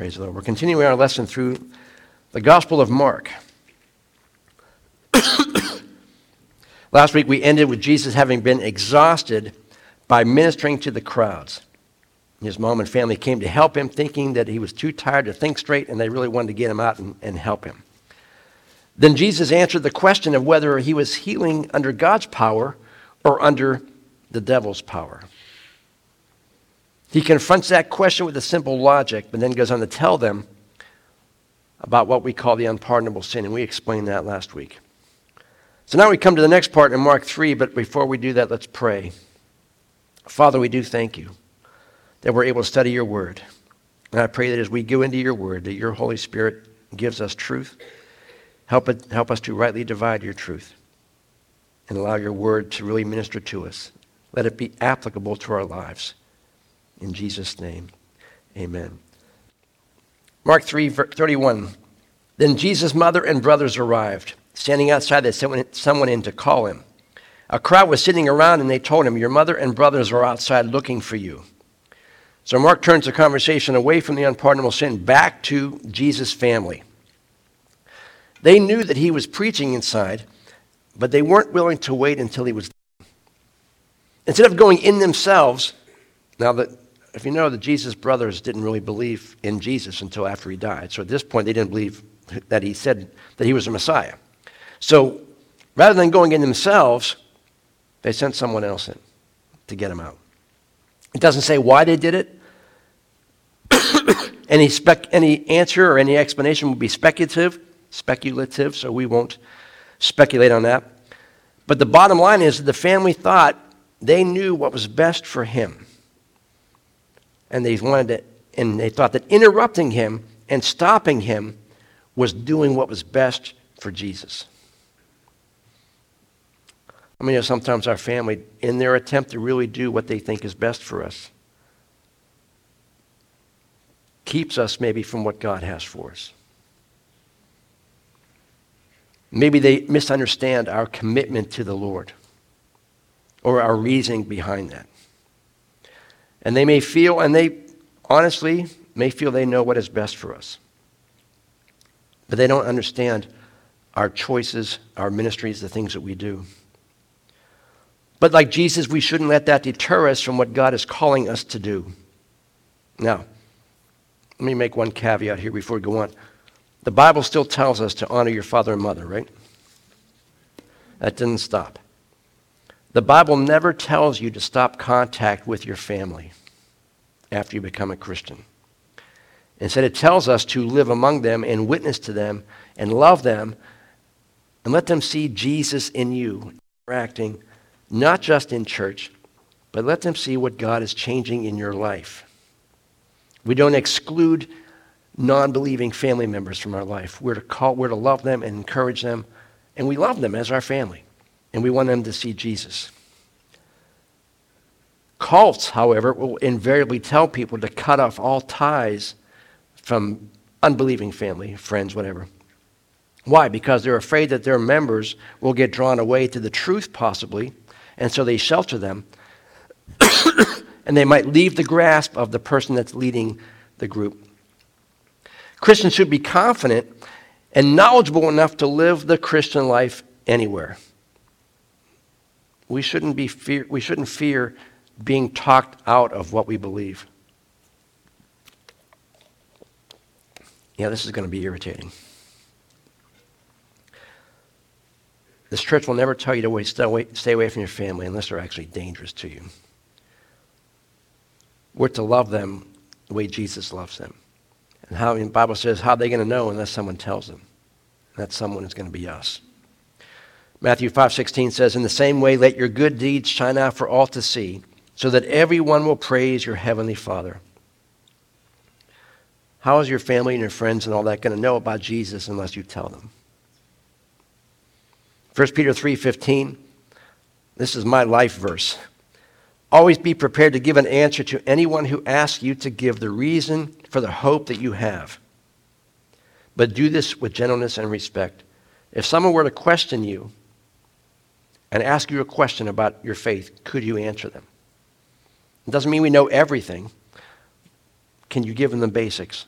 Praise the Lord. We're continuing our lesson through the Gospel of Mark. Last week we ended with Jesus having been exhausted by ministering to the crowds. His mom and family came to help him, thinking that he was too tired to think straight, and they really wanted to get him out and, and help him. Then Jesus answered the question of whether he was healing under God's power or under the devil's power. He confronts that question with a simple logic, but then goes on to tell them about what we call the unpardonable sin, and we explained that last week. So now we come to the next part in Mark 3, but before we do that, let's pray. Father, we do thank you that we're able to study your word. And I pray that as we go into your word, that your Holy Spirit gives us truth. Help, it, help us to rightly divide your truth and allow your word to really minister to us. Let it be applicable to our lives. In Jesus' name, amen. Mark 3 31. Then Jesus' mother and brothers arrived. Standing outside, they sent someone in to call him. A crowd was sitting around, and they told him, Your mother and brothers are outside looking for you. So Mark turns the conversation away from the unpardonable sin back to Jesus' family. They knew that he was preaching inside, but they weren't willing to wait until he was done. Instead of going in themselves, now that if you know that Jesus' brothers didn't really believe in Jesus until after he died. So at this point, they didn't believe that he said that he was a Messiah. So rather than going in themselves, they sent someone else in to get him out. It doesn't say why they did it. any, spec, any answer or any explanation would be speculative, speculative, so we won't speculate on that. But the bottom line is the family thought they knew what was best for him and they wanted to, and they thought that interrupting him and stopping him was doing what was best for Jesus. I mean, you know, sometimes our family, in their attempt to really do what they think is best for us, keeps us maybe from what God has for us. Maybe they misunderstand our commitment to the Lord or our reasoning behind that. And they may feel, and they honestly may feel they know what is best for us. But they don't understand our choices, our ministries, the things that we do. But like Jesus, we shouldn't let that deter us from what God is calling us to do. Now, let me make one caveat here before we go on. The Bible still tells us to honor your father and mother, right? That didn't stop. The Bible never tells you to stop contact with your family after you become a Christian. Instead, it tells us to live among them and witness to them and love them and let them see Jesus in you, interacting not just in church, but let them see what God is changing in your life. We don't exclude non believing family members from our life. We're to, call, we're to love them and encourage them, and we love them as our family and we want them to see Jesus. Cults, however, will invariably tell people to cut off all ties from unbelieving family, friends, whatever. Why? Because they're afraid that their members will get drawn away to the truth, possibly, and so they shelter them. and they might leave the grasp of the person that's leading the group. Christians should be confident and knowledgeable enough to live the Christian life anywhere we shouldn't, be fear, we shouldn't fear being talked out of what we believe. Yeah, this is going to be irritating. This church will never tell you to stay away, from your family unless they're actually dangerous to you. We're to love them the way Jesus loves them. And how the Bible says, how are they going to know unless someone tells them? And that someone is going to be us. Matthew 5:16 says, "In the same way let your good deeds shine out for all to see, so that everyone will praise your heavenly Father." How is your family and your friends and all that going to know about Jesus unless you tell them? 1 Peter 3:15 This is my life verse. Always be prepared to give an answer to anyone who asks you to give the reason for the hope that you have. But do this with gentleness and respect. If someone were to question you, and ask you a question about your faith, could you answer them? It doesn't mean we know everything. Can you give them the basics?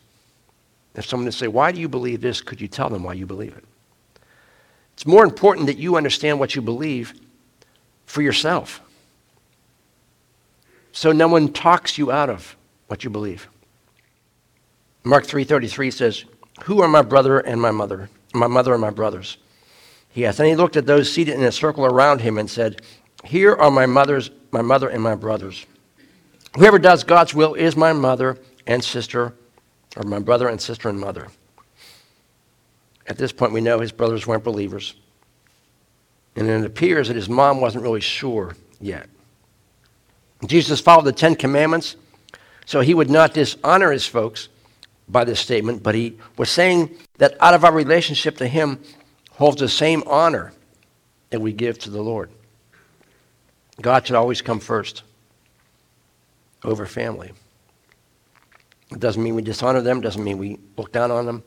If someone would say, Why do you believe this? Could you tell them why you believe it? It's more important that you understand what you believe for yourself. So no one talks you out of what you believe. Mark 3:33 says, "Who are my brother and my mother? My mother and my brothers?" Asked. And he looked at those seated in a circle around him and said, "Here are my mother's my mother and my brothers. Whoever does God's will is my mother and sister, or my brother and sister and mother." At this point, we know his brothers weren't believers. And it appears that his mom wasn't really sure yet. Jesus followed the Ten Commandments, so he would not dishonor his folks by this statement, but he was saying that out of our relationship to him holds the same honor that we give to the Lord. God should always come first over family. It doesn't mean we dishonor them, doesn't mean we look down on them.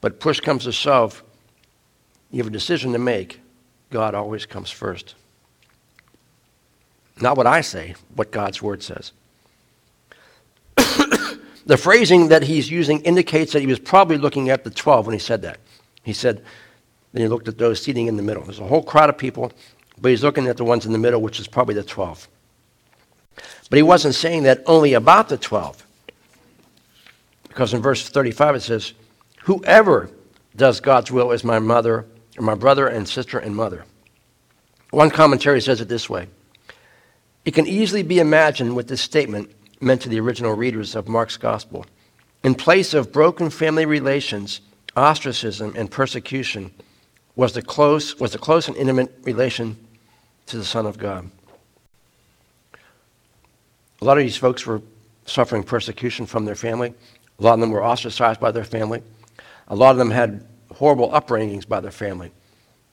But push comes to shove, you have a decision to make. God always comes first. Not what I say, what God's word says. the phrasing that he's using indicates that he was probably looking at the 12 when he said that. He said, then he looked at those seating in the middle. There's a whole crowd of people, but he's looking at the ones in the middle, which is probably the 12. But he wasn't saying that only about the 12. Because in verse 35 it says, Whoever does God's will is my mother, my brother and sister and mother. One commentary says it this way It can easily be imagined what this statement meant to the original readers of Mark's gospel. In place of broken family relations, ostracism, and persecution was the close, was the close and intimate relation to the Son of God. A lot of these folks were suffering persecution from their family. A lot of them were ostracized by their family. A lot of them had horrible upbringings by their family.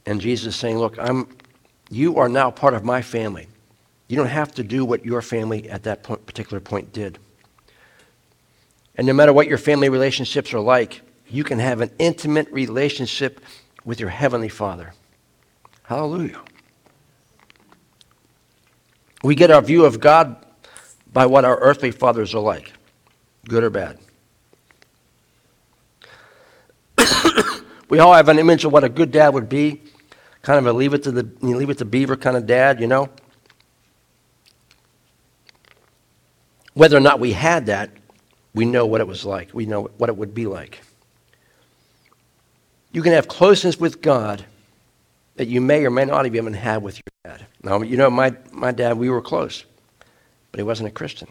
And Jesus is saying, Look, I'm, you are now part of my family. You don't have to do what your family at that point, particular point did. And no matter what your family relationships are like, you can have an intimate relationship with your Heavenly Father. Hallelujah. We get our view of God by what our earthly fathers are like, good or bad. we all have an image of what a good dad would be, kind of a leave it to the you leave it to beaver kind of dad, you know. Whether or not we had that, we know what it was like. We know what it would be like. You can have closeness with God that you may or may not have even had with your dad. Now, you know, my, my dad, we were close, but he wasn't a Christian.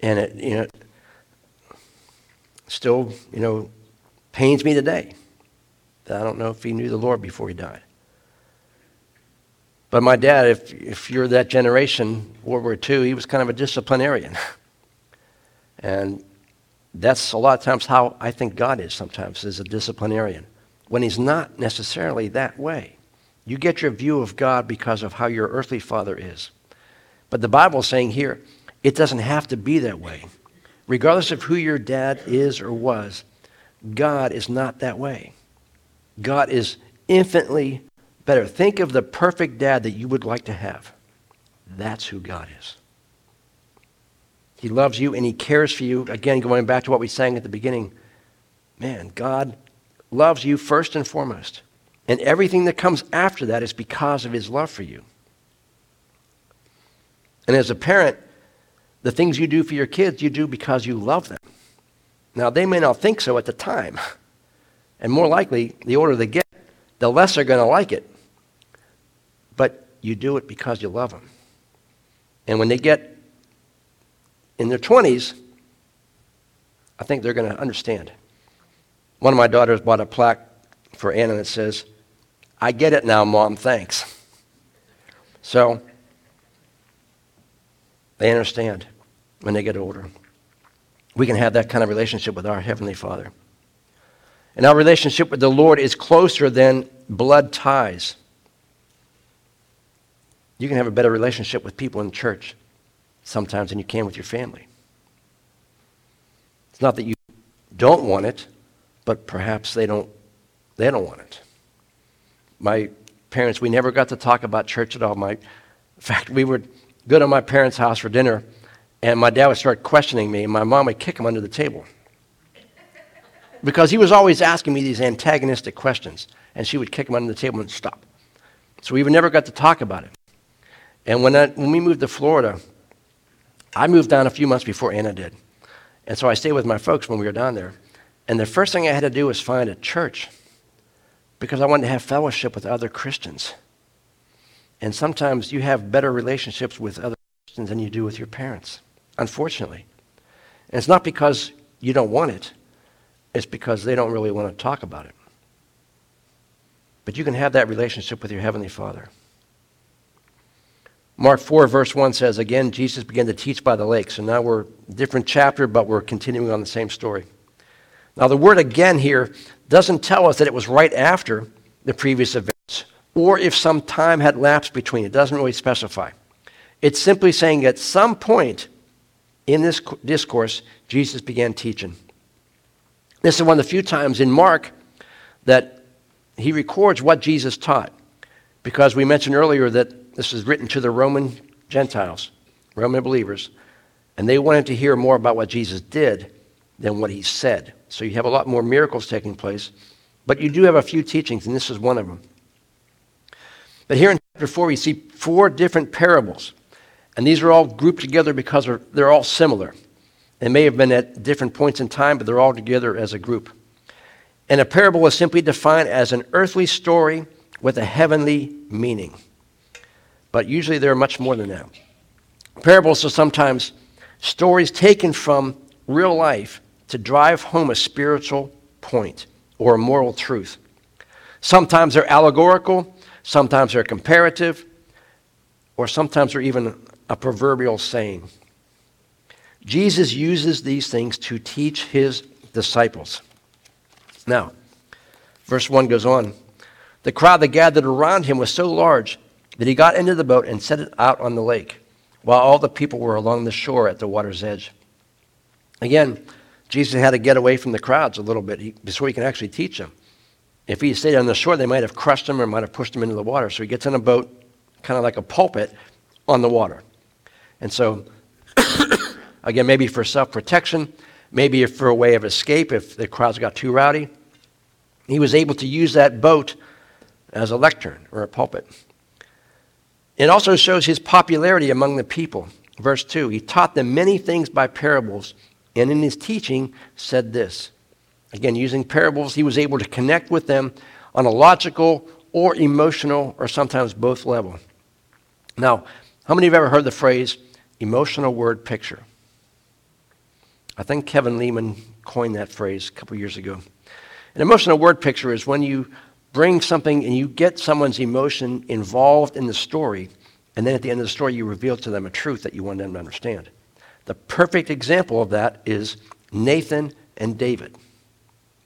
And it, you know, still, you know, pains me today that I don't know if he knew the Lord before he died. But my dad, if, if you're that generation, World War II, he was kind of a disciplinarian. and that's a lot of times how I think God is sometimes, as a disciplinarian, when he's not necessarily that way. You get your view of God because of how your earthly father is. But the Bible is saying here, it doesn't have to be that way. Regardless of who your dad is or was, God is not that way. God is infinitely better. Think of the perfect dad that you would like to have. That's who God is. He loves you and He cares for you. Again, going back to what we sang at the beginning, man, God loves you first and foremost. And everything that comes after that is because of His love for you. And as a parent, the things you do for your kids, you do because you love them. Now, they may not think so at the time. And more likely, the older they get, the less they're going to like it. But you do it because you love them. And when they get in their 20s, I think they're going to understand. One of my daughters bought a plaque for Anna that says, I get it now, Mom, thanks. So, they understand when they get older. We can have that kind of relationship with our Heavenly Father. And our relationship with the Lord is closer than blood ties. You can have a better relationship with people in church sometimes than you can with your family. It's not that you don't want it, but perhaps they don't, they don't want it. My parents, we never got to talk about church at all. My, in fact, we would go to my parents' house for dinner, and my dad would start questioning me, and my mom would kick him under the table. because he was always asking me these antagonistic questions, and she would kick him under the table and stop. So we never got to talk about it. And when, I, when we moved to Florida, I moved down a few months before Anna did. And so I stayed with my folks when we were down there. And the first thing I had to do was find a church because I wanted to have fellowship with other Christians. And sometimes you have better relationships with other Christians than you do with your parents, unfortunately. And it's not because you don't want it, it's because they don't really want to talk about it. But you can have that relationship with your Heavenly Father. Mark 4, verse 1 says, Again, Jesus began to teach by the lake. So now we're a different chapter, but we're continuing on the same story. Now, the word again here doesn't tell us that it was right after the previous events or if some time had lapsed between. It doesn't really specify. It's simply saying at some point in this discourse, Jesus began teaching. This is one of the few times in Mark that he records what Jesus taught. Because we mentioned earlier that this is written to the Roman Gentiles, Roman believers, and they wanted to hear more about what Jesus did than what he said. So you have a lot more miracles taking place, but you do have a few teachings, and this is one of them. But here in chapter 4, we see four different parables, and these are all grouped together because they're all similar. They may have been at different points in time, but they're all together as a group. And a parable is simply defined as an earthly story with a heavenly meaning. But usually they're much more than that. Parables are sometimes stories taken from real life to drive home a spiritual point or a moral truth. Sometimes they're allegorical, sometimes they're comparative, or sometimes they're even a proverbial saying. Jesus uses these things to teach his disciples. Now, verse 1 goes on The crowd that gathered around him was so large that he got into the boat and set it out on the lake, while all the people were along the shore at the water's edge. Again, Jesus had to get away from the crowds a little bit before he can actually teach them. If he stayed on the shore, they might have crushed him or might have pushed him into the water. So he gets in a boat, kind of like a pulpit, on the water. And so, again, maybe for self protection, maybe for a way of escape if the crowds got too rowdy, he was able to use that boat as a lectern or a pulpit. It also shows his popularity among the people. Verse 2 He taught them many things by parables and in his teaching said this. Again, using parables, he was able to connect with them on a logical or emotional or sometimes both level. Now, how many have ever heard the phrase emotional word picture? I think Kevin Lehman coined that phrase a couple years ago. An emotional word picture is when you bring something and you get someone's emotion involved in the story, and then at the end of the story, you reveal to them a truth that you want them to understand. The perfect example of that is Nathan and David.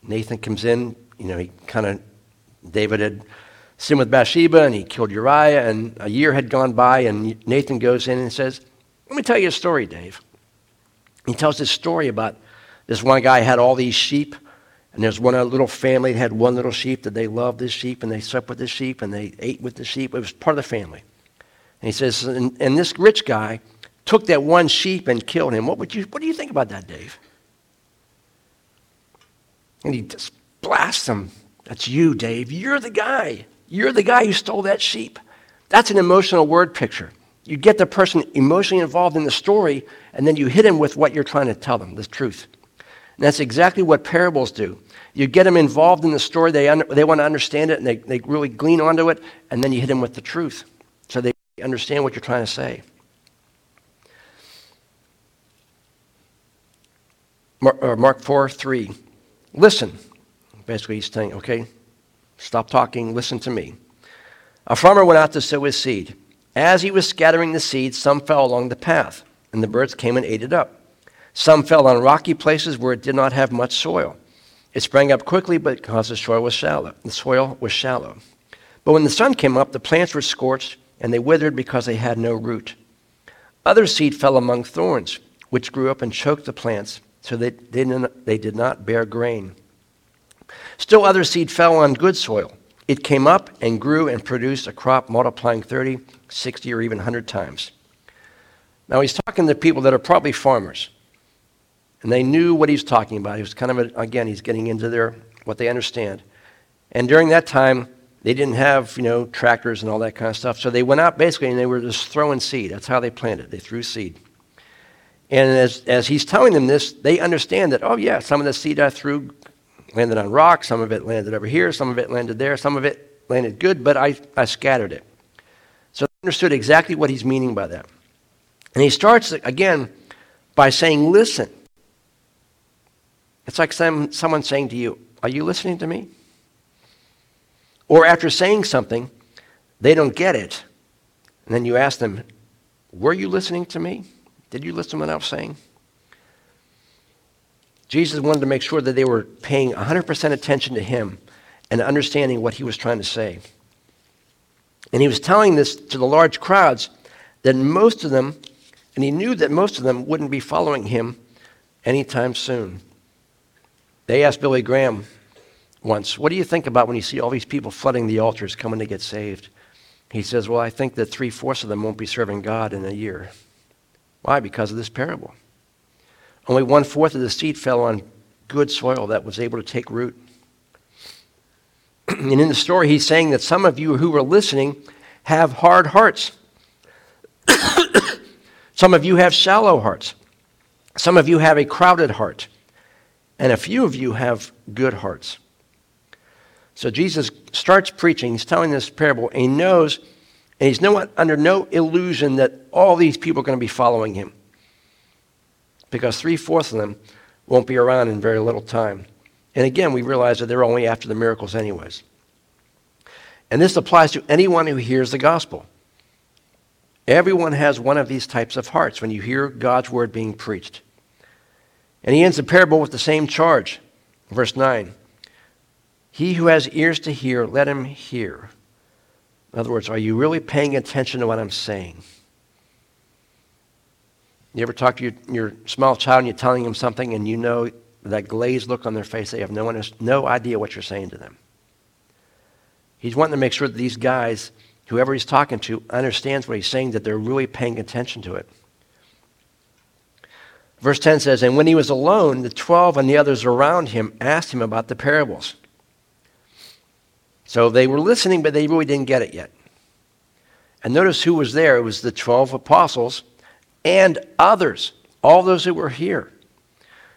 Nathan comes in, you know, he kind of, David had sinned with Bathsheba and he killed Uriah, and a year had gone by, and Nathan goes in and says, Let me tell you a story, Dave. He tells this story about this one guy had all these sheep, and there's one little family that had one little sheep that they loved this sheep, and they slept with the sheep, and they ate with the sheep. It was part of the family. And he says, and, and this rich guy took that one sheep and killed him. What, would you, what do you think about that, Dave? And he just blasts him. That's you, Dave. You're the guy. You're the guy who stole that sheep. That's an emotional word picture. You get the person emotionally involved in the story, and then you hit him with what you're trying to tell them, the truth. And that's exactly what parables do. You get them involved in the story, they, un- they want to understand it, and they, they really glean onto it, and then you hit them with the truth so they understand what you're trying to say. Mark 4 3. Listen. Basically, he's saying, okay, stop talking, listen to me. A farmer went out to sow his seed. As he was scattering the seed, some fell along the path, and the birds came and ate it up. Some fell on rocky places where it did not have much soil. It sprang up quickly, but because the soil was shallow. The soil was shallow. But when the sun came up, the plants were scorched, and they withered because they had no root. Other seed fell among thorns, which grew up and choked the plants so they, they, they did not bear grain. Still, other seed fell on good soil. It came up and grew and produced a crop multiplying 30, 60, or even 100 times. Now, he's talking to people that are probably farmers. And they knew what he was talking about. He was kind of, a, again, he's getting into their, what they understand. And during that time, they didn't have, you know, tractors and all that kind of stuff. So they went out basically and they were just throwing seed. That's how they planted. They threw seed. And as, as he's telling them this, they understand that, oh, yeah, some of the seed I threw landed on rocks, some of it landed over here, some of it landed there, some of it landed good, but I, I scattered it. So they understood exactly what he's meaning by that. And he starts again by saying, Listen. It's like some, someone saying to you, Are you listening to me? Or after saying something, they don't get it. And then you ask them, Were you listening to me? Did you listen to what I was saying? Jesus wanted to make sure that they were paying 100% attention to him and understanding what he was trying to say. And he was telling this to the large crowds that most of them, and he knew that most of them wouldn't be following him anytime soon. They asked Billy Graham once, What do you think about when you see all these people flooding the altars coming to get saved? He says, Well, I think that three fourths of them won't be serving God in a year. Why? Because of this parable. Only one fourth of the seed fell on good soil that was able to take root. and in the story, he's saying that some of you who are listening have hard hearts. some of you have shallow hearts. Some of you have a crowded heart. And a few of you have good hearts. So Jesus starts preaching. He's telling this parable, and he knows, and he's no, under no illusion that all these people are going to be following him. Because three fourths of them won't be around in very little time. And again, we realize that they're only after the miracles, anyways. And this applies to anyone who hears the gospel. Everyone has one of these types of hearts when you hear God's word being preached. And he ends the parable with the same charge. Verse 9 he who has ears to hear, let him hear. In other words, are you really paying attention to what I'm saying? You ever talk to your, your small child and you're telling them something and you know that glazed look on their face, they have no, one, no idea what you're saying to them. He's wanting to make sure that these guys, whoever he's talking to, understands what he's saying, that they're really paying attention to it. Verse 10 says, And when he was alone, the twelve and the others around him asked him about the parables. So they were listening, but they really didn't get it yet. And notice who was there. It was the 12 apostles and others, all those who were here.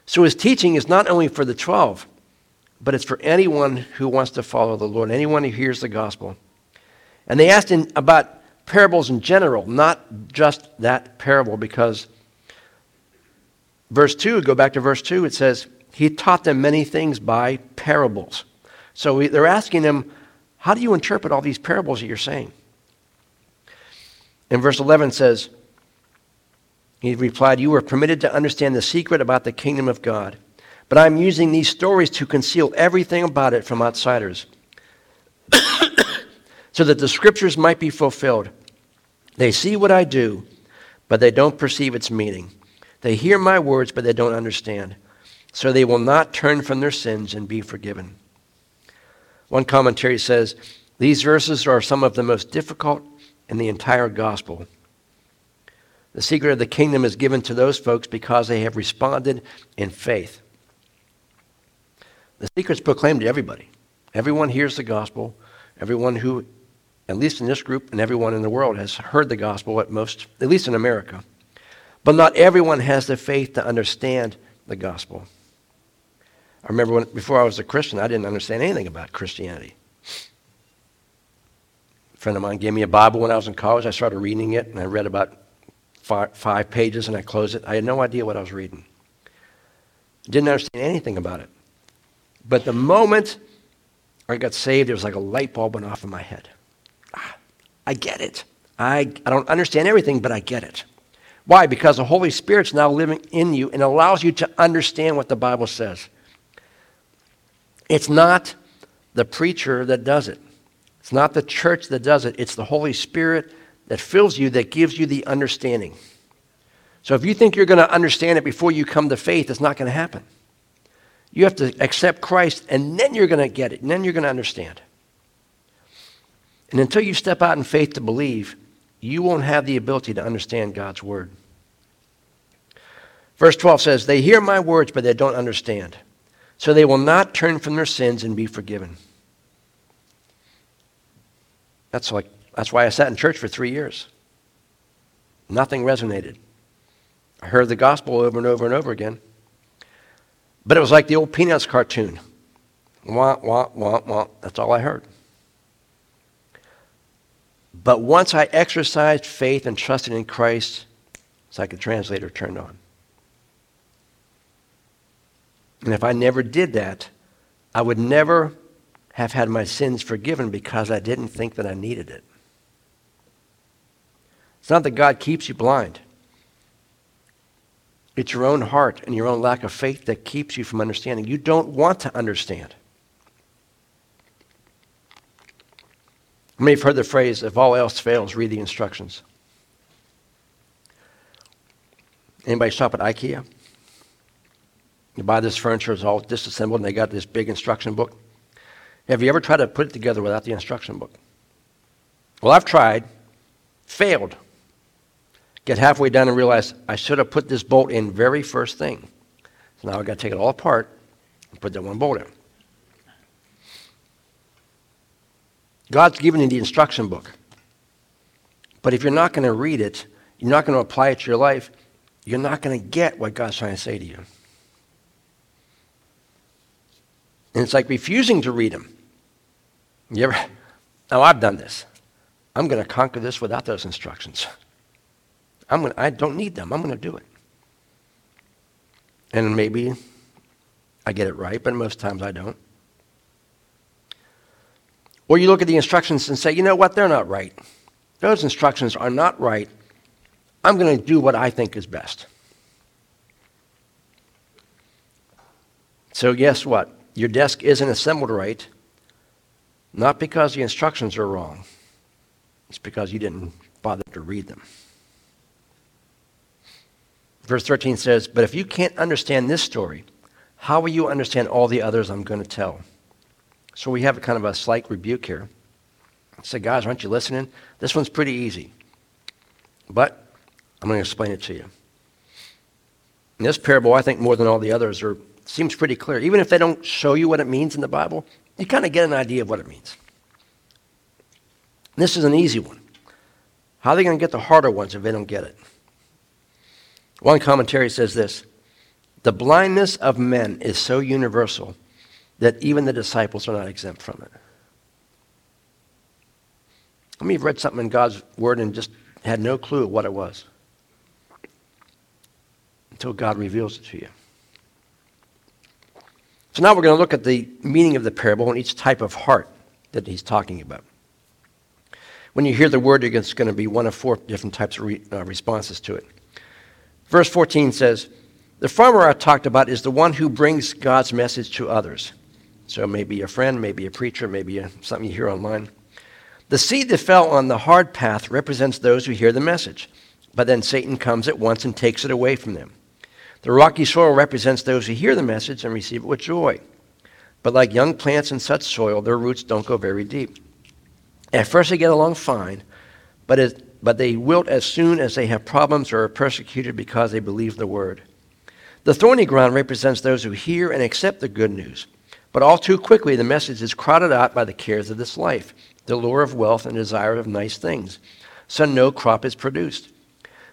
So his teaching is not only for the 12, but it's for anyone who wants to follow the Lord, anyone who hears the gospel. And they asked him about parables in general, not just that parable, because verse 2, go back to verse 2, it says, He taught them many things by parables. So they're asking him, how do you interpret all these parables that you're saying? And verse 11 says, He replied, You were permitted to understand the secret about the kingdom of God, but I'm using these stories to conceal everything about it from outsiders, so that the scriptures might be fulfilled. They see what I do, but they don't perceive its meaning. They hear my words, but they don't understand. So they will not turn from their sins and be forgiven. One commentary says these verses are some of the most difficult in the entire gospel. The secret of the kingdom is given to those folks because they have responded in faith. The secret is proclaimed to everybody. Everyone hears the gospel. Everyone who, at least in this group and everyone in the world, has heard the gospel at most, at least in America. But not everyone has the faith to understand the gospel. I remember when, before I was a Christian, I didn't understand anything about Christianity. A friend of mine gave me a Bible when I was in college. I started reading it, and I read about five, five pages, and I closed it. I had no idea what I was reading. Didn't understand anything about it. But the moment I got saved, it was like a light bulb went off in my head. Ah, I get it. I, I don't understand everything, but I get it. Why? Because the Holy Spirit's now living in you and allows you to understand what the Bible says. It's not the preacher that does it. It's not the church that does it. It's the Holy Spirit that fills you that gives you the understanding. So if you think you're going to understand it before you come to faith, it's not going to happen. You have to accept Christ, and then you're going to get it, and then you're going to understand. And until you step out in faith to believe, you won't have the ability to understand God's Word. Verse 12 says, They hear my words, but they don't understand. So they will not turn from their sins and be forgiven. That's, like, that's why I sat in church for three years. Nothing resonated. I heard the gospel over and over and over again. But it was like the old Peanuts cartoon. Wah, wah, wah, wah. That's all I heard. But once I exercised faith and trusted in Christ, it's like a translator turned on. And if I never did that, I would never have had my sins forgiven because I didn't think that I needed it. It's not that God keeps you blind. It's your own heart and your own lack of faith that keeps you from understanding. You don't want to understand. May have heard the phrase, if all else fails, read the instructions. Anybody shop at IKEA? You buy this furniture, it's all disassembled, and they got this big instruction book. Have you ever tried to put it together without the instruction book? Well, I've tried, failed. Get halfway done and realize I should have put this bolt in very first thing. So now I've got to take it all apart and put that one bolt in. God's given you the instruction book. But if you're not going to read it, you're not going to apply it to your life, you're not going to get what God's trying to say to you. And it's like refusing to read them. You ever? Now I've done this. I'm going to conquer this without those instructions. I'm gonna, I don't need them. I'm going to do it. And maybe I get it right, but most times I don't. Or you look at the instructions and say, you know what, they're not right. Those instructions are not right. I'm going to do what I think is best. So, guess what? Your desk isn't assembled right, not because the instructions are wrong, it's because you didn't bother to read them. Verse 13 says, But if you can't understand this story, how will you understand all the others I'm going to tell? So we have a kind of a slight rebuke here. I say, guys, aren't you listening? This one's pretty easy. But I'm going to explain it to you. In this parable, I think more than all the others, are, seems pretty clear. Even if they don't show you what it means in the Bible, you kind of get an idea of what it means. This is an easy one. How are they going to get the harder ones if they don't get it? One commentary says this The blindness of men is so universal that even the disciples are not exempt from it. I mean, you've read something in God's Word and just had no clue what it was until God reveals it to you. So now we're going to look at the meaning of the parable and each type of heart that he's talking about. When you hear the word, it's going to be one of four different types of re, uh, responses to it. Verse 14 says, The farmer I talked about is the one who brings God's message to others. So maybe a friend, maybe a preacher, maybe a, something you hear online. The seed that fell on the hard path represents those who hear the message, but then Satan comes at once and takes it away from them. The rocky soil represents those who hear the message and receive it with joy. But like young plants in such soil, their roots don't go very deep. At first, they get along fine, but, it, but they wilt as soon as they have problems or are persecuted because they believe the word. The thorny ground represents those who hear and accept the good news but all too quickly, the message is crowded out by the cares of this life, the lure of wealth and desire of nice things. So no crop is produced.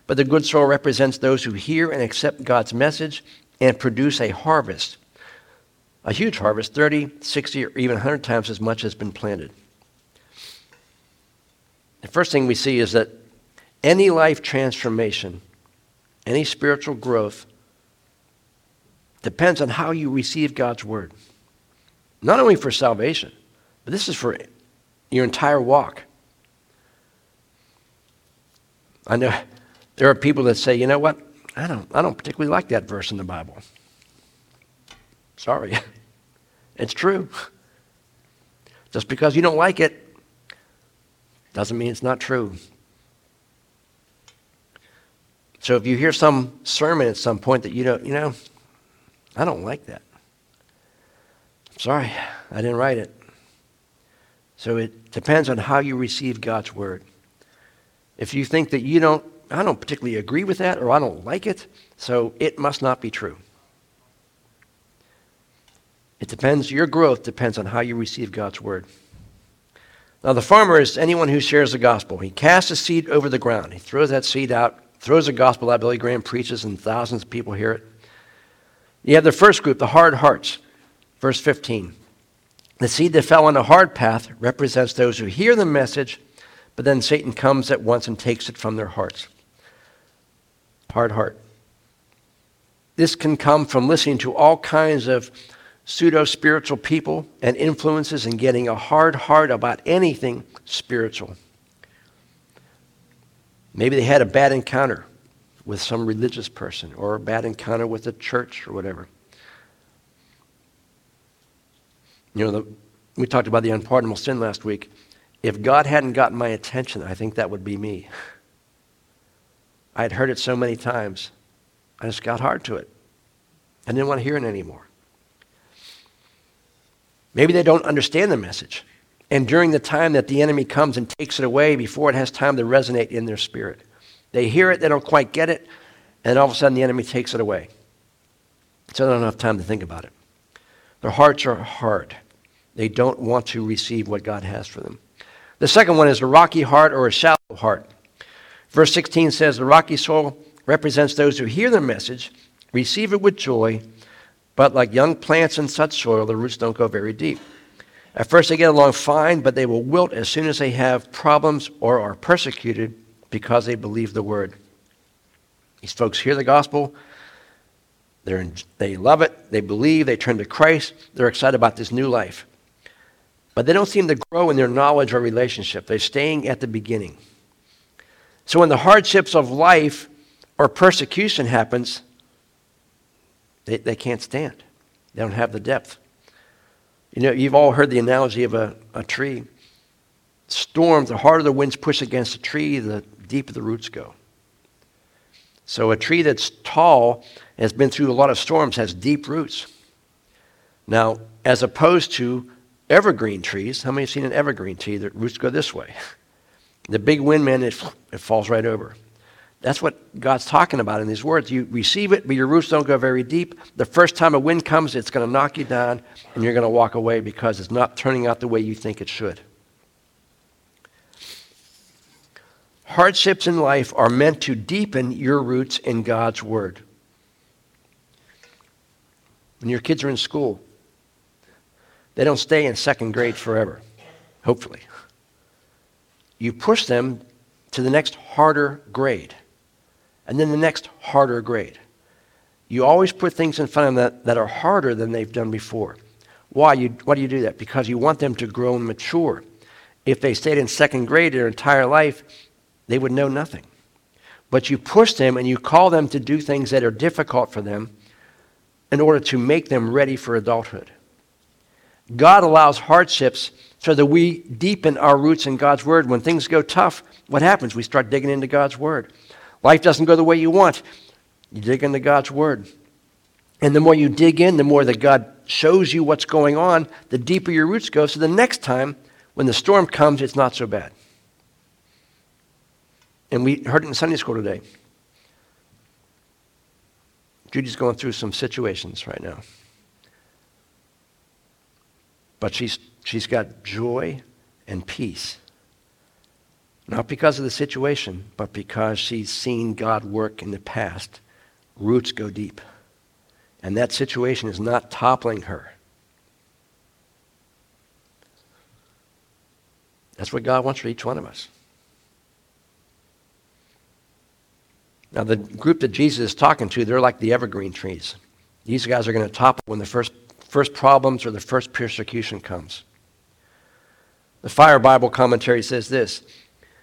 But the good soil represents those who hear and accept God's message and produce a harvest. A huge harvest, 30, 60, or even 100 times as much has been planted. The first thing we see is that any life transformation, any spiritual growth, depends on how you receive God's word. Not only for salvation, but this is for your entire walk. I know there are people that say, you know what? I don't, I don't particularly like that verse in the Bible. Sorry. It's true. Just because you don't like it doesn't mean it's not true. So if you hear some sermon at some point that you don't, you know, I don't like that. Sorry, I didn't write it. So it depends on how you receive God's word. If you think that you don't, I don't particularly agree with that or I don't like it, so it must not be true. It depends, your growth depends on how you receive God's word. Now, the farmer is anyone who shares the gospel. He casts a seed over the ground. He throws that seed out, throws the gospel out. Billy Graham preaches, and thousands of people hear it. You have the first group, the hard hearts. Verse 15. The seed that fell on a hard path represents those who hear the message, but then Satan comes at once and takes it from their hearts. Hard heart. This can come from listening to all kinds of pseudo spiritual people and influences and getting a hard heart about anything spiritual. Maybe they had a bad encounter with some religious person or a bad encounter with the church or whatever. You know, the, we talked about the unpardonable sin last week. If God hadn't gotten my attention, I think that would be me. I had heard it so many times. I just got hard to it. I didn't want to hear it anymore. Maybe they don't understand the message. And during the time that the enemy comes and takes it away, before it has time to resonate in their spirit, they hear it, they don't quite get it, and all of a sudden the enemy takes it away. So they don't have time to think about it. Their hearts are hard. They don't want to receive what God has for them. The second one is a rocky heart or a shallow heart. Verse 16 says, The rocky soil represents those who hear the message, receive it with joy, but like young plants in such soil, the roots don't go very deep. At first, they get along fine, but they will wilt as soon as they have problems or are persecuted because they believe the word. These folks hear the gospel, in, they love it, they believe, they turn to Christ, they're excited about this new life. But they don't seem to grow in their knowledge or relationship. They're staying at the beginning. So when the hardships of life or persecution happens, they, they can't stand. They don't have the depth. You know, you've all heard the analogy of a, a tree. Storms, the harder the winds push against a tree, the deeper the roots go. So a tree that's tall has been through a lot of storms has deep roots. Now, as opposed to evergreen trees, how many have seen an evergreen tree? The roots go this way. The big wind, man, it, it falls right over. That's what God's talking about in these words. You receive it, but your roots don't go very deep. The first time a wind comes, it's going to knock you down, and you're going to walk away because it's not turning out the way you think it should. Hardships in life are meant to deepen your roots in God's Word. When your kids are in school, they don't stay in second grade forever, hopefully. You push them to the next harder grade and then the next harder grade. You always put things in front of them that, that are harder than they've done before. Why? You, why do you do that? Because you want them to grow and mature. If they stayed in second grade their entire life, they would know nothing. But you push them and you call them to do things that are difficult for them in order to make them ready for adulthood. God allows hardships so that we deepen our roots in God's Word. When things go tough, what happens? We start digging into God's Word. Life doesn't go the way you want. You dig into God's Word. And the more you dig in, the more that God shows you what's going on, the deeper your roots go. So the next time, when the storm comes, it's not so bad. And we heard it in Sunday school today. Judy's going through some situations right now. But she's, she's got joy and peace not because of the situation, but because she's seen God work in the past. Roots go deep. And that situation is not toppling her. That's what God wants for each one of us. Now, the group that Jesus is talking to, they're like the evergreen trees. These guys are going to topple when the first, first problems or the first persecution comes. The Fire Bible commentary says this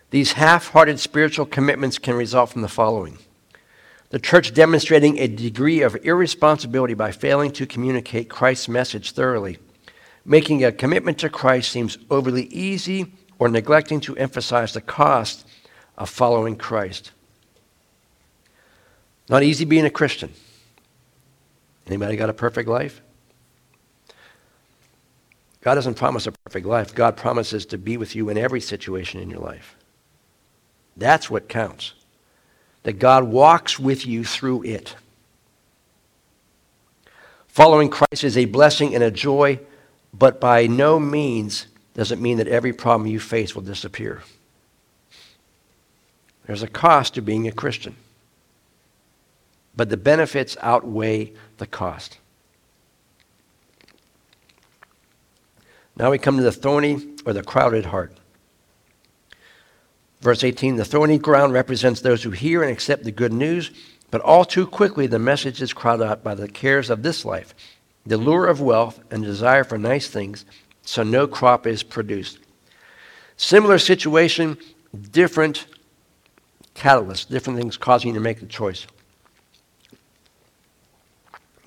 these half hearted spiritual commitments can result from the following the church demonstrating a degree of irresponsibility by failing to communicate Christ's message thoroughly. Making a commitment to Christ seems overly easy or neglecting to emphasize the cost of following Christ. Not easy being a Christian. Anybody got a perfect life? God doesn't promise a perfect life. God promises to be with you in every situation in your life. That's what counts. That God walks with you through it. Following Christ is a blessing and a joy, but by no means does it mean that every problem you face will disappear. There's a cost to being a Christian, but the benefits outweigh the cost. Now we come to the thorny or the crowded heart. Verse 18 The thorny ground represents those who hear and accept the good news, but all too quickly the message is crowded out by the cares of this life, the lure of wealth, and desire for nice things, so no crop is produced. Similar situation, different catalysts, different things causing you to make the choice.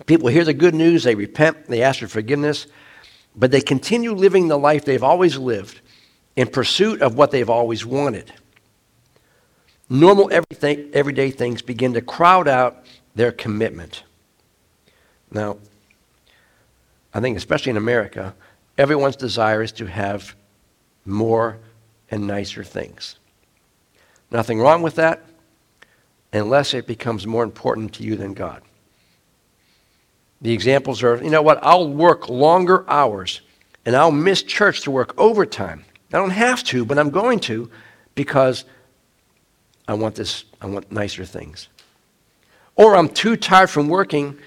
People hear the good news, they repent, they ask for forgiveness, but they continue living the life they've always lived in pursuit of what they've always wanted. Normal everything, everyday things begin to crowd out their commitment. Now, I think, especially in America, everyone's desire is to have more and nicer things. Nothing wrong with that unless it becomes more important to you than God. The examples are, you know what, I'll work longer hours and I'll miss church to work overtime. I don't have to, but I'm going to because I want this, I want nicer things. Or I'm too tired from working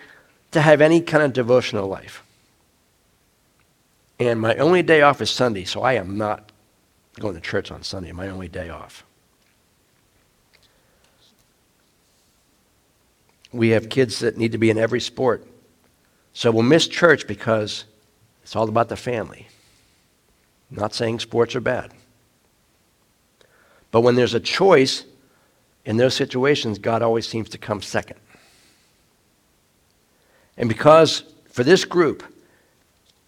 to have any kind of devotional life. And my only day off is Sunday, so I am not going to church on Sunday, my only day off. We have kids that need to be in every sport. So we'll miss church because it's all about the family. I'm not saying sports are bad. But when there's a choice in those situations, God always seems to come second. And because for this group,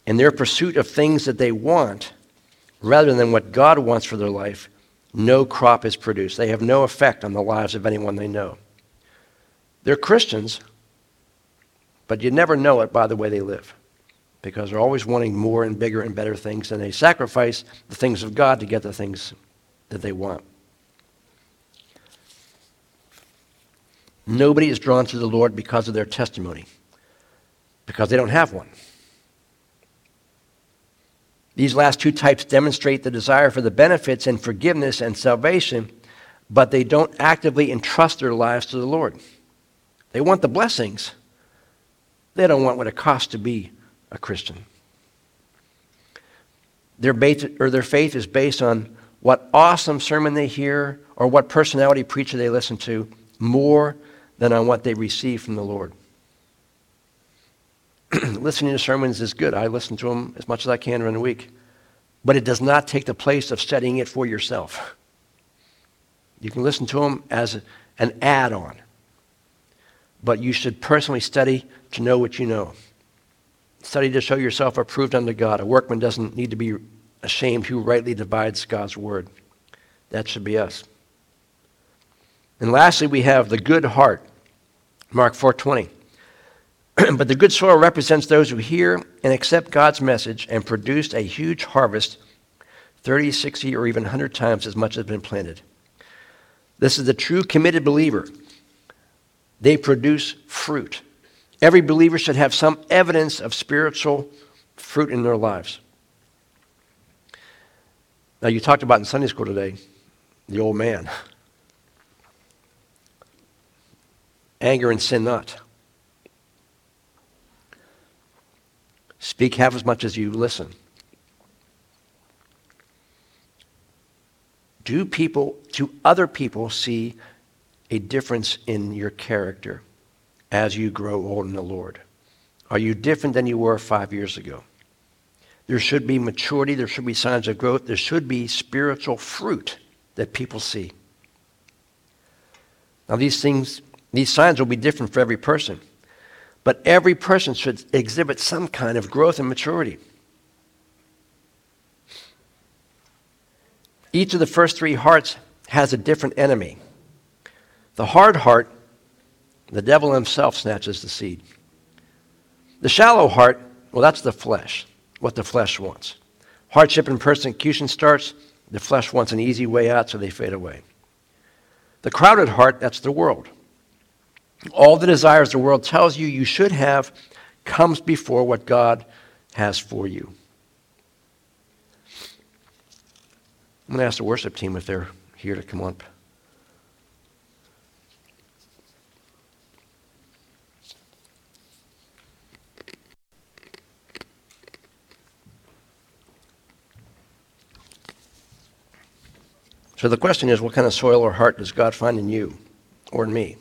in their pursuit of things that they want, rather than what God wants for their life, no crop is produced. They have no effect on the lives of anyone they know. They're Christians, but you never know it by the way they live because they're always wanting more and bigger and better things, and they sacrifice the things of God to get the things that they want. Nobody is drawn to the Lord because of their testimony, because they don't have one. These last two types demonstrate the desire for the benefits and forgiveness and salvation, but they don't actively entrust their lives to the Lord. They want the blessings, they don't want what it costs to be a Christian. Their, base, or their faith is based on what awesome sermon they hear or what personality preacher they listen to more than on what they receive from the Lord. Listening to sermons is good. I listen to them as much as I can during the week. But it does not take the place of studying it for yourself. You can listen to them as an add on. But you should personally study to know what you know. Study to show yourself approved unto God. A workman doesn't need to be ashamed who rightly divides God's word. That should be us. And lastly, we have the good heart. Mark 4:20. but the good soil represents those who hear and accept God's message and produced a huge harvest 30, 60, or even 100 times as much as has been planted. This is the true committed believer. They produce fruit. Every believer should have some evidence of spiritual fruit in their lives. Now, you talked about in Sunday school today the old man. Anger and sin not. Speak half as much as you listen. Do people, do other people see a difference in your character? as you grow old in the Lord? Are you different than you were five years ago? There should be maturity, there should be signs of growth, there should be spiritual fruit that people see. Now, these things, these signs will be different for every person, but every person should exhibit some kind of growth and maturity. Each of the first three hearts has a different enemy. The hard heart the devil himself snatches the seed. The shallow heart, well, that's the flesh, what the flesh wants. Hardship and persecution starts, the flesh wants an easy way out, so they fade away. The crowded heart, that's the world. All the desires the world tells you you should have comes before what God has for you. I'm going to ask the worship team if they're here to come up. So the question is what kind of soil or heart does God find in you or in me?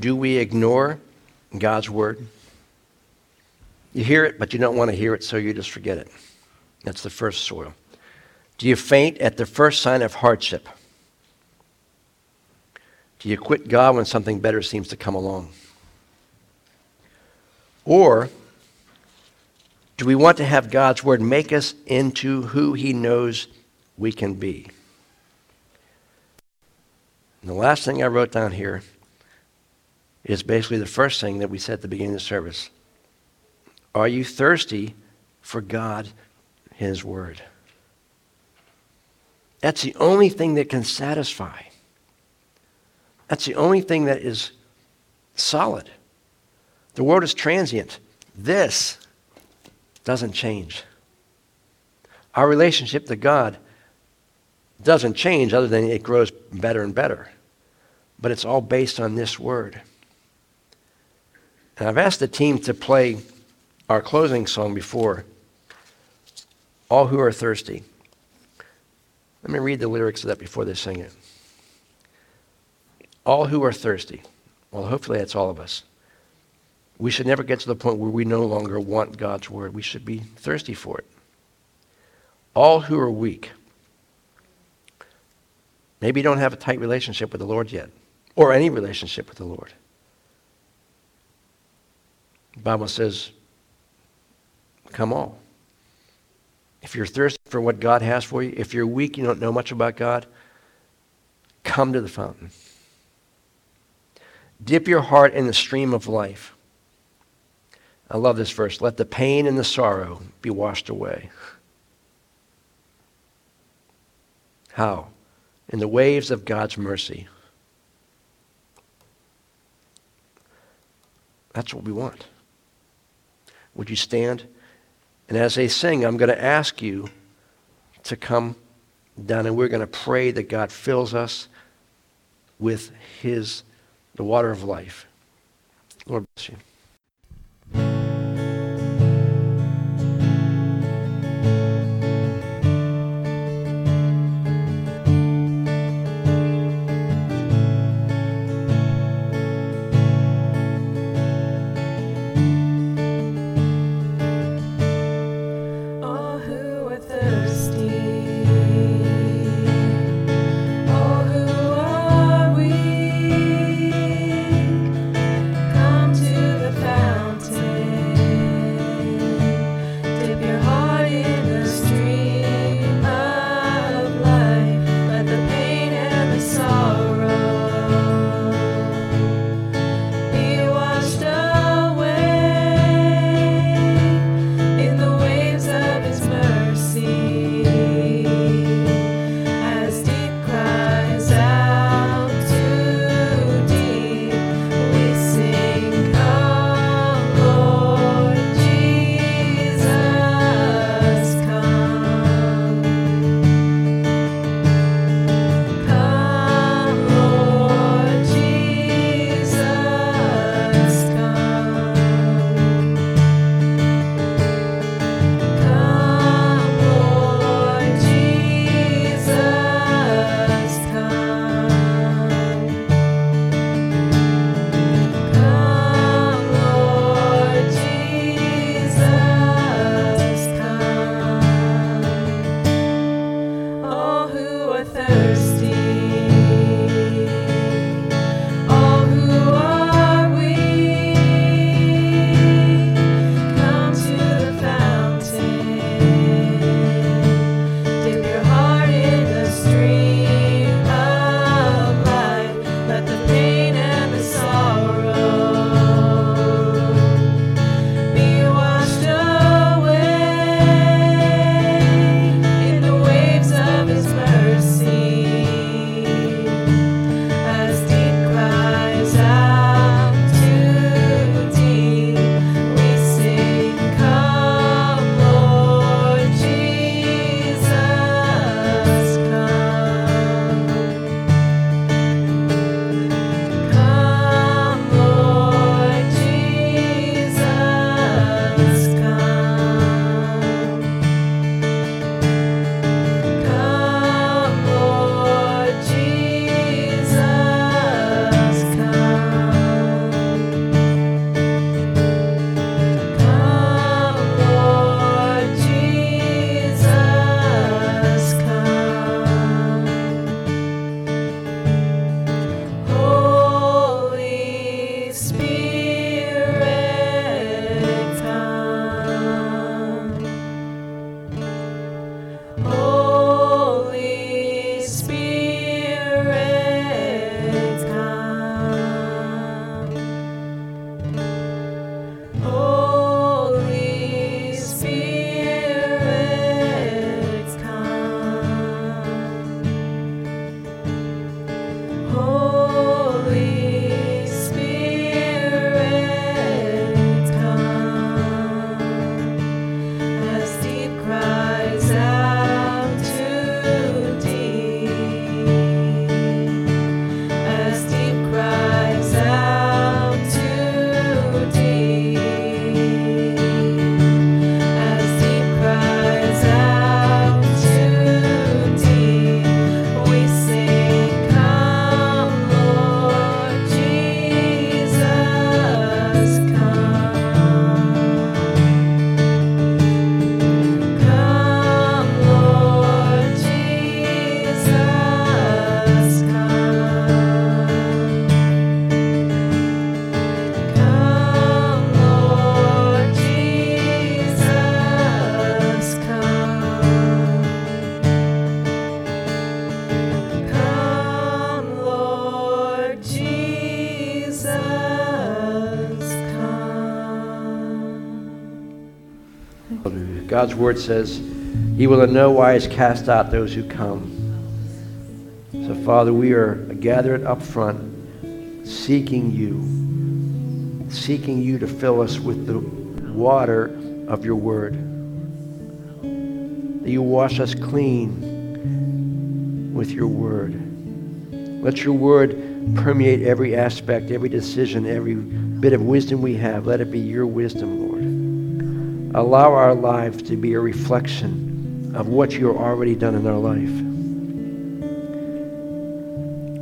Do we ignore God's word? You hear it, but you don't want to hear it, so you just forget it. That's the first soil. Do you faint at the first sign of hardship? Do you quit God when something better seems to come along? Or do we want to have God's word make us into who he knows we can be. And the last thing I wrote down here is basically the first thing that we said at the beginning of the service. Are you thirsty for God, His Word? That's the only thing that can satisfy. That's the only thing that is solid. The world is transient. This doesn't change. Our relationship to God doesn't change other than it grows better and better. But it's all based on this word. And I've asked the team to play our closing song before All Who Are Thirsty. Let me read the lyrics of that before they sing it. All who are thirsty. Well, hopefully that's all of us. We should never get to the point where we no longer want God's word. We should be thirsty for it. All who are weak. Maybe you don't have a tight relationship with the Lord yet, or any relationship with the Lord. The Bible says, come all. If you're thirsty for what God has for you, if you're weak, you don't know much about God, come to the fountain. Dip your heart in the stream of life. I love this verse. Let the pain and the sorrow be washed away. How? In the waves of God's mercy. That's what we want. Would you stand? And as they sing, I'm going to ask you to come down and we're going to pray that God fills us with his the water of life. Lord bless you. God's word says, He will in no wise cast out those who come. So, Father, we are gathered up front, seeking you, seeking you to fill us with the water of your word. That you wash us clean with your word. Let your word permeate every aspect, every decision, every bit of wisdom we have. Let it be your wisdom, Lord. Allow our lives to be a reflection of what you've already done in our life.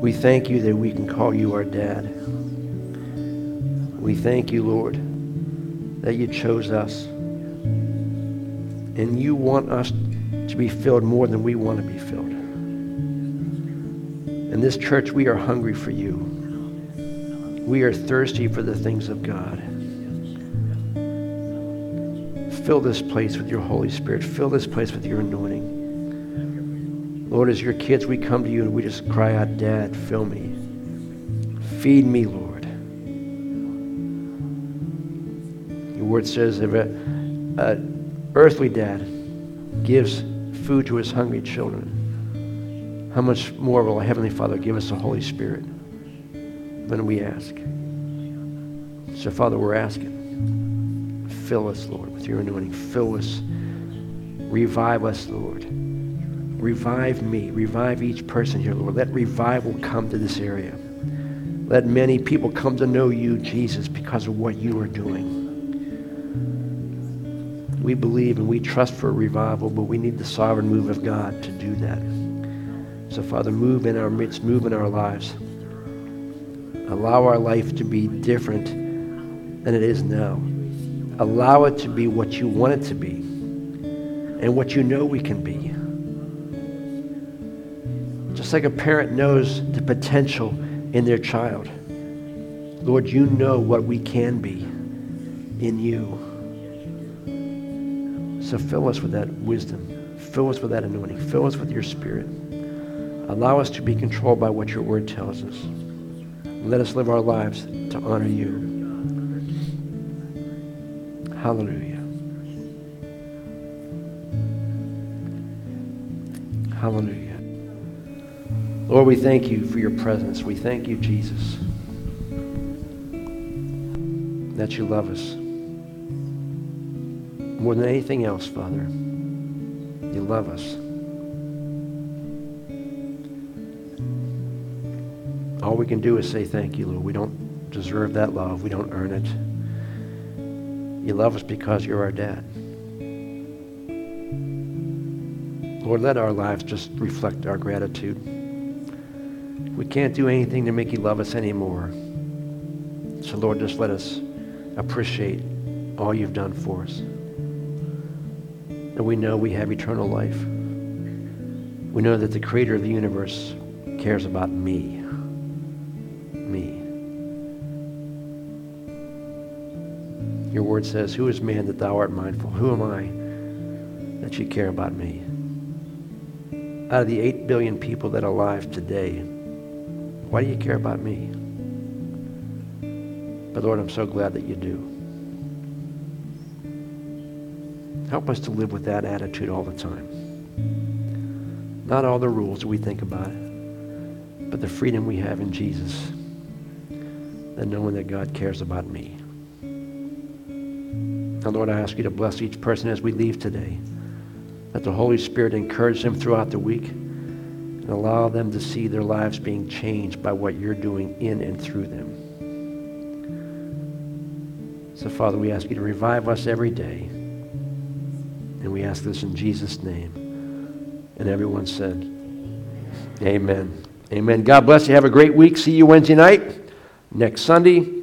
We thank you that we can call you our dad. We thank you, Lord, that you chose us. And you want us to be filled more than we want to be filled. In this church, we are hungry for you. We are thirsty for the things of God. Fill this place with your Holy Spirit. Fill this place with your anointing. Lord, as your kids, we come to you and we just cry out, Dad, fill me. Feed me, Lord. Your word says if an earthly dad gives food to his hungry children, how much more will our Heavenly Father give us the Holy Spirit when we ask? So, Father, we're asking. Fill us, Lord, with your anointing. Fill us. Revive us, Lord. Revive me. Revive each person here, Lord. Let revival come to this area. Let many people come to know you, Jesus, because of what you are doing. We believe and we trust for revival, but we need the sovereign move of God to do that. So, Father, move in our midst, move in our lives. Allow our life to be different than it is now. Allow it to be what you want it to be and what you know we can be. Just like a parent knows the potential in their child. Lord, you know what we can be in you. So fill us with that wisdom. Fill us with that anointing. Fill us with your spirit. Allow us to be controlled by what your word tells us. Let us live our lives to honor you. Hallelujah. Hallelujah. Lord, we thank you for your presence. We thank you, Jesus, that you love us. More than anything else, Father, you love us. All we can do is say thank you, Lord. We don't deserve that love. We don't earn it. You love us because you're our dad. Lord, let our lives just reflect our gratitude. We can't do anything to make you love us anymore. So, Lord, just let us appreciate all you've done for us. And we know we have eternal life. We know that the creator of the universe cares about me. Says, Who is man that thou art mindful? Who am I that you care about me? Out of the 8 billion people that are alive today, why do you care about me? But Lord, I'm so glad that you do. Help us to live with that attitude all the time. Not all the rules we think about, but the freedom we have in Jesus and knowing that God cares about me. Now, Lord, I ask you to bless each person as we leave today. Let the Holy Spirit encourage them throughout the week and allow them to see their lives being changed by what you're doing in and through them. So, Father, we ask you to revive us every day. And we ask this in Jesus' name. And everyone said, Amen. Amen. God bless you. Have a great week. See you Wednesday night. Next Sunday.